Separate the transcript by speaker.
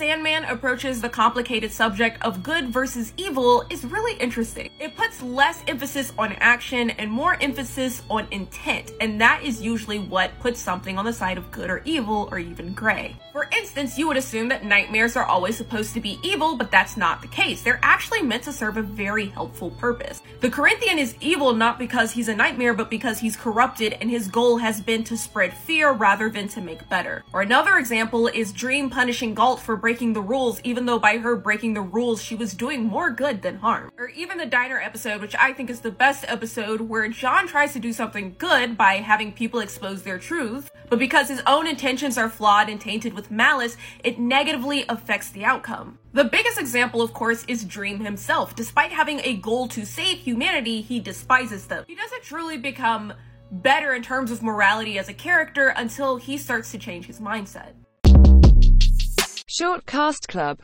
Speaker 1: Sandman approaches the complicated subject of good versus evil is really interesting. It puts less emphasis on action and more emphasis on intent, and that is usually what puts something on the side of good or evil or even gray. For instance, you would assume that nightmares are always supposed to be evil, but that's not the case. They're actually meant to serve a very helpful purpose. The Corinthian is evil not because he's a nightmare, but because he's corrupted and his goal has been to spread fear rather than to make better. Or another example is Dream punishing Gault for breaking the rules, even though by her breaking the rules, she was doing more good than harm. Or even the diner episode, which I think is the best episode, where John tries to do something good by having people expose their truth, but because his own intentions are flawed and tainted with malice, it negatively affects the outcome. The biggest example, of course, is Dream himself. Despite having a goal to save humanity, he despises them. He doesn't truly become better in terms of morality as a character until he starts to change his mindset.
Speaker 2: Short Cast Club